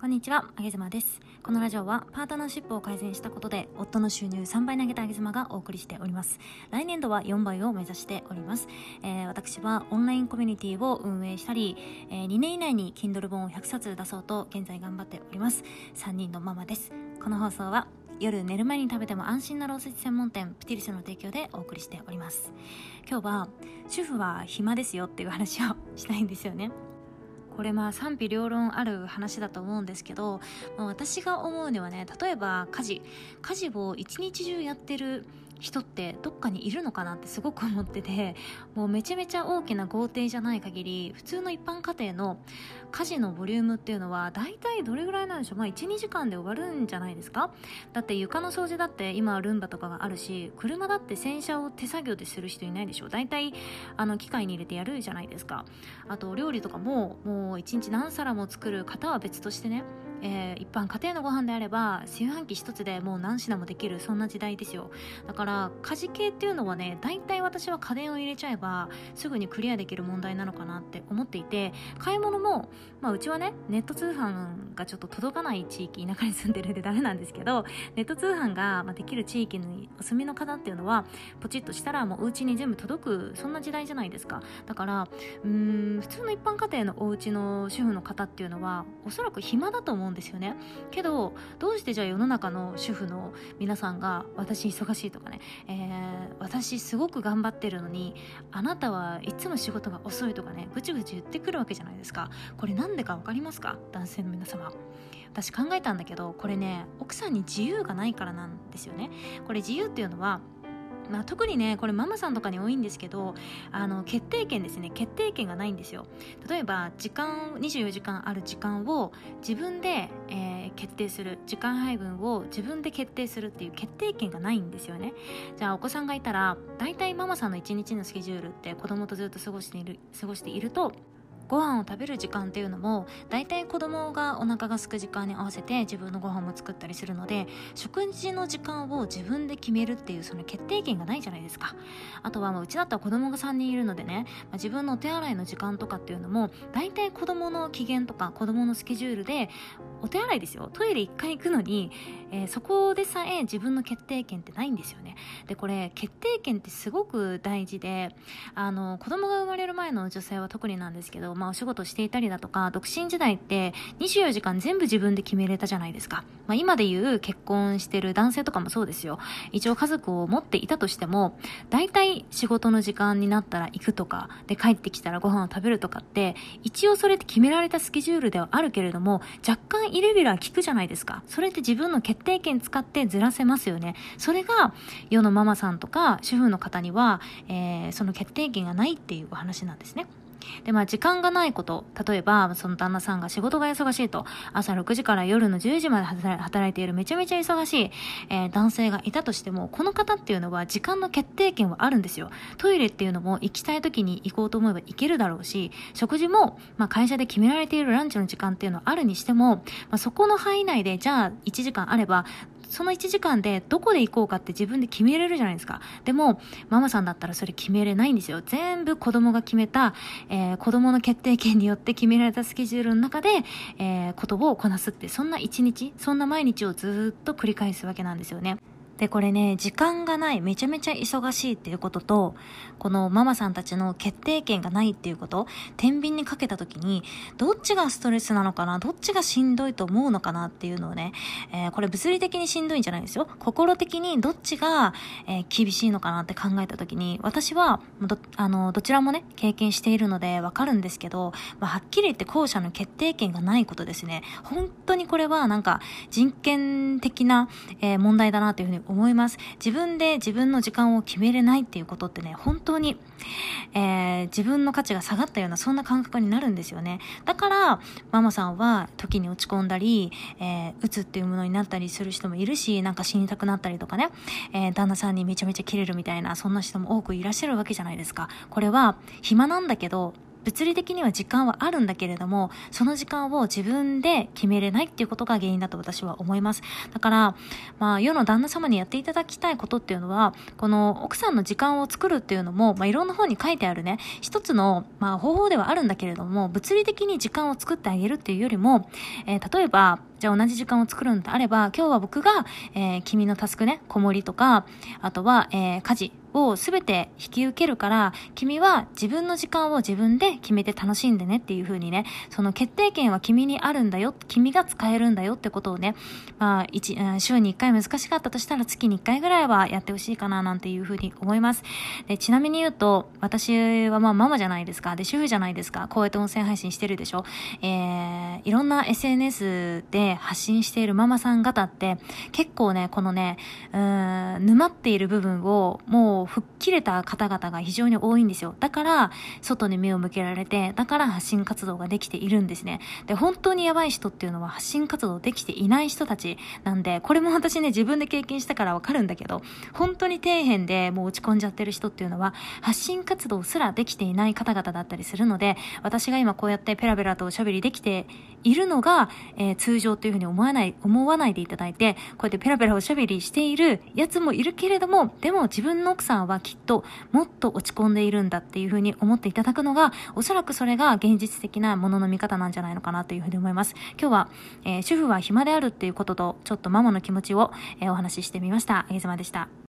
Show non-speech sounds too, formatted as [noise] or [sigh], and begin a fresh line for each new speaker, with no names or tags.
こんにちは、あげずまです。このラジオはパートナーシップを改善したことで夫の収入3倍に上げたあげずまがお送りしております。来年度は4倍を目指しております。えー私はオンラインコミュニティを運営したり、えー2年以内に Kindle 本を100冊出そうと現在頑張っております。3人のママです。この放送は夜寝る前に食べても安心なロース専門店プティリスの提供でお送りしております。今日は主婦は暇ですよっていう話をしたいんですよね。これまあ賛否両論ある話だと思うんですけど、まあ私が思うにはね例えば家事。家事を一日中やってる人ってどっかにいるのかなってすごく思ってて [laughs] もうめちゃめちゃ大きな豪邸じゃない限り普通の一般家庭の家事のボリュームっていうのは大体どれぐらいなんでしょう。まあ12時間で終わるんじゃないですか。だって床の掃除だって今はルンバとかがあるし車だって洗車を手作業でする人いないでしょ大体あの機械に入れてやるじゃないですか。あとお料理とかももう1日何皿も作る方は別としてね、えー一般家庭のご飯であれば炊飯器一つでもう何品もできるそんな時代ですよ。だから家事系っていうのはね大体私は家電を入れちゃえばすぐにクリアできる問題なのかなって思っていて買い物も、まあ、うちはねネット通販がちょっと届かない地域田舎に住んでるんでダメなんですけどネット通販ができる地域にお住みの方っていうのはポチッとしたらもうお家に全部届くそんな時代じゃないですか。だからうん普通の一般家庭のお家の主婦の方っていうのはおそらく暇だと思うんですよね。けどどうしてじゃあ世の中の主婦の皆さんが私忙しいとかね、えー私すごく頑張ってるのにあなたはいつも仕事が遅いとかねぐちぐち言ってくるわけじゃないですか。これなんでか分かりますか？男性の皆様。私考えたんだけどこれね奥さんに自由がないからなんですよね。これ自由っていうのはまあ、特にねこれママさんとかに多いんですけどあの決定権ですね。決定権がないんですよ。例えば時間24時間ある時間を自分で、えー決定する。時間配分を自分で決定するっていう決定権がないんですよね。じゃあお子さんがいたら大体ママさんの一日のスケジュールって子供とずっと過ごしている過ごしているとご飯を食べる時間っていうのも大体子供がお腹が空く時間に合わせて自分のご飯も作ったりするので食事の時間を自分で決めるっていうその決定権がないじゃないですか。あとはまうちだったら子供が3人いるのでね、まあ自分のお手洗いの時間とかっていうのも大体子供の機嫌とか子供のスケジュールでお手洗いですよ。トイレ1回行くのに、えーそこでさえ自分の決定権ってないんですよね。でこれ決定権ってすごく大事であの子供が生まれる前の女性は特になんですけど、まあ、お仕事していたりだとか独身時代って24時間全部自分で決めれたじゃないですか、まあ、今で言う結婚してる男性とかもそうですよ。一応家族を持っていたとしても大体仕事の時間になったら行くとかで帰ってきたらご飯を食べるとかって一応それって決められたスケジュールではあるけれども若干イレギュラー聞くじゃないですか。それって自分の決定権使ってずらせますよね。それが世のママさんとか主婦の方には、えーその決定権がないっていうお話なんですね。で、まあ、時間がないこと。例えば、その旦那さんが仕事が忙しいと、朝6時から夜の10時まで働いているめちゃめちゃ忙しい、えー男性がいたとしても、この方っていうのは時間の決定権はあるんですよ。トイレっていうのも行きたい時に行こうと思えば行けるだろうし、食事も、まあ、会社で決められているランチの時間っていうのはあるにしても、まあ、そこの範囲内で、じゃあ1時間あれば、その1時間でどこで行こうかって自分で決めれるじゃないですか。でも、ママさんだったらそれ決めれないんですよ。全部子供が決めた、えー子供の決定権によって決められたスケジュールの中で、えー言葉をこなすって、そんな一日、そんな毎日をずっと繰り返すわけなんですよね。で、これね、時間がない、めちゃめちゃ忙しいっていうことと、このママさんたちの決定権がないっていうこと、天秤にかけた時に、どっちがストレスなのかな、どっちがしんどいと思うのかなっていうのをね、えーこれ物理的にしんどいんじゃないですよ。心的にどっちが、えー厳しいのかなって考えた時に、私はど、あの、どちらもね、経験しているのでわかるんですけど、まあ、はっきり言って後者の決定権がないことですね。本当にこれはなんか人権的な、えー問題だなというふうに思います。自分で自分の時間を決めれないっていうことってね、本当に、えー自分の価値が下がったようなそんな感覚になるんですよね。だから、ママさんは時に落ち込んだり、えー、うつっていうものになったりする人もいるし、なんか死にたくなったりとかね、えー旦那さんにめちゃめちゃキレるみたいな、そんな人も多くいらっしゃるわけじゃないですか。これは、暇なんだけど、物理的には時間はあるんだけれども、その時間を自分で決めれないっていうことが原因だと私は思います。だから、まあ、世の旦那様にやっていただきたいことっていうのは、この奥さんの時間を作るっていうのも、まあ、いろんな本に書いてあるね、一つの、まあ、方法ではあるんだけれども、物理的に時間を作ってあげるっていうよりも、えー、例えば、じゃあ同じ時間を作るんであれば、今日は僕が、えー、君のタスクね、子守とか、あとは、えー、家事を全て引き受けるから、君は自分の時間を自分で決めて楽しんでねっていう風にね、その決定権は君にあるんだよ、君が使えるんだよってことをね、まあ、一、週に1回難しかったとしたら月に1回ぐらいはやってほしいかななんていう風に思います。で、ちなみに言うと、私はまあママじゃないですか。で、主婦じゃないですか。こうやって音声配信してるでしょ。えー、いろんな SNS で発信しているママさん方って、結構ね、このね、うん、沼っている部分をもうう吹っ切れた方々が非常に多いんですよ。だから、外に目を向けられて、だから発信活動ができているんですね。で、本当にやばい人っていうのは発信活動できていない人たちなんで、これも私ね、自分で経験したからわかるんだけど、本当に底辺でもう落ち込んじゃってる人っていうのは、発信活動すらできていない方々だったりするので、私が今こうやってペラペラとおしゃべりできているのが、えー、通常というふうに思わない、思わないでいただいて、こうやってペラペラおしゃべりしているやつもいるけれども、でも自分の奥さんはきっともっと落ち込んでいるんだっていうふうに思っていただくのが、おそらくそれが現実的なものの見方なんじゃないのかなというふうに思います。今日は、えー、主婦は暇であるっていうことと、ちょっとママの気持ちを、えー、お話ししてみました。あげずまでした。